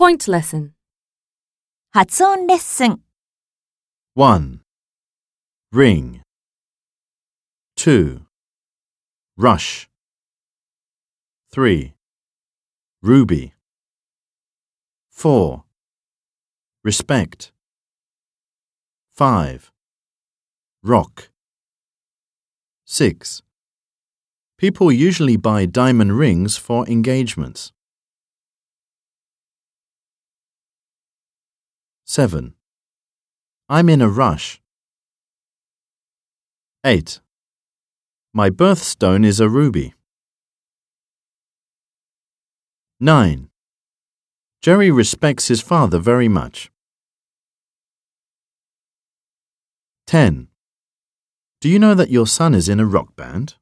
Point lesson. 発音レッスン 1. Ring. 2. Rush. 3. Ruby. 4. Respect. 5. Rock. 6. People usually buy diamond rings for engagements. 7. I'm in a rush. 8. My birthstone is a ruby. 9. Jerry respects his father very much. 10. Do you know that your son is in a rock band?